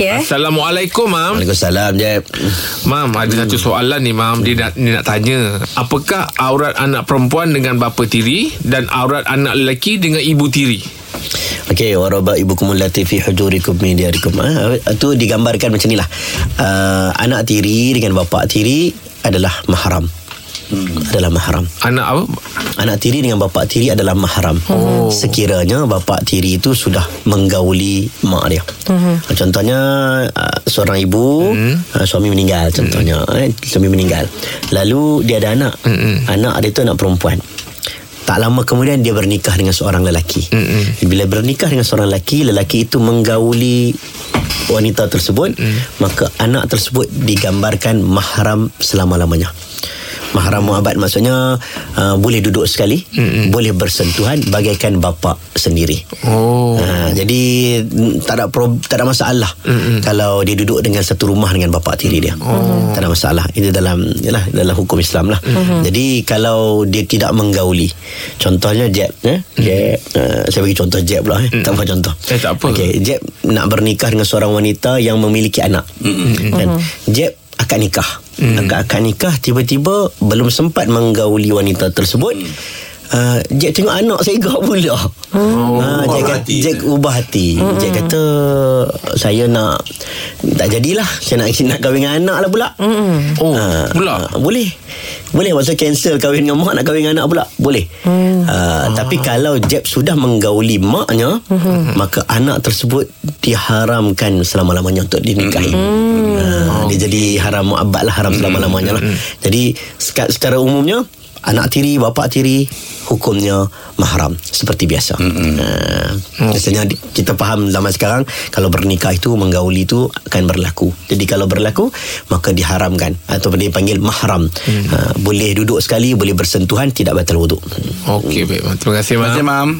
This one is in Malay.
Okey eh. Assalamualaikum Mam Waalaikumsalam Jeb Mam ada satu soalan ni Mam Dia nak, dia nak tanya Apakah aurat anak perempuan Dengan bapa tiri Dan aurat anak lelaki Dengan ibu tiri Okey, waraba ibukum allati fi hujurikum min diyarikum. Ah, itu digambarkan macam inilah. Uh, anak tiri dengan bapa tiri adalah mahram. Hmm. Adalah mahram. Anak apa? Anak tiri dengan bapa tiri adalah mahram. Oh. Sekiranya bapa tiri itu sudah menggauli mak dia. Hmm. Contohnya uh, seorang ibu hmm. uh, suami meninggal contohnya hmm. eh, suami meninggal. Lalu dia ada anak. Hmm. Anak dia tu anak perempuan. Tak lama kemudian dia bernikah dengan seorang lelaki. Mm-mm. Bila bernikah dengan seorang lelaki, lelaki itu menggauli wanita tersebut, mm. maka anak tersebut digambarkan mahram selama-lamanya. Mahram muabat maksudnya uh, boleh duduk sekali, Mm-mm. boleh bersentuhan bagaikan bapa sendiri. Oh. Uh, jadi mm, tak ada pro, tak ada masalah Mm-mm. kalau dia duduk dengan satu rumah dengan bapa tiri dia. Oh. Tak ada masalah. Itu dalam yalah dalam hukum Islam lah. Mm-hmm. Jadi kalau dia tidak menggauli. Contohnya Jeb eh? Jeb uh, saya bagi contoh Jeb pula eh. Mm-hmm. Tak apa contoh. Eh tak apa. Okey, Jeb nak bernikah dengan seorang wanita yang memiliki anak. Mm-hmm. Kan? Jeb akad nikah. Hmm. Akad-akad nikah tiba-tiba belum sempat menggauli wanita tersebut. Hmm. Uh, Jack tengok anak saya gak pula. Oh, uh, Jack, kata, hati. Jack ubah hati. Hmm. Jack kata saya nak tak jadilah. Saya nak nak kahwin dengan anak lah pula. Hmm. Oh, Ah, pula? ah, boleh. Boleh masa cancel kahwin dengan mak nak kahwin dengan anak pula. Boleh. Hmm. Uh, tapi kalau Jeb sudah menggauli maknya, hmm. maka anak tersebut diharamkan selama-lamanya untuk dinikahi. Hmm. Uh, dia jadi haram muabbad lah haram selama-lamanya lah. Jadi seka- secara umumnya anak tiri bapa tiri hukumnya mahram seperti biasa. Mm-hmm. Uh, biasanya di- kita faham zaman sekarang kalau bernikah itu menggauli itu akan berlaku. Jadi kalau berlaku maka diharamkan atau dia panggil mahram. Mm. Uh, boleh duduk sekali, boleh bersentuhan tidak batal wuduk. Okey baik. Terima kasih Mam Terima kasih, Mam.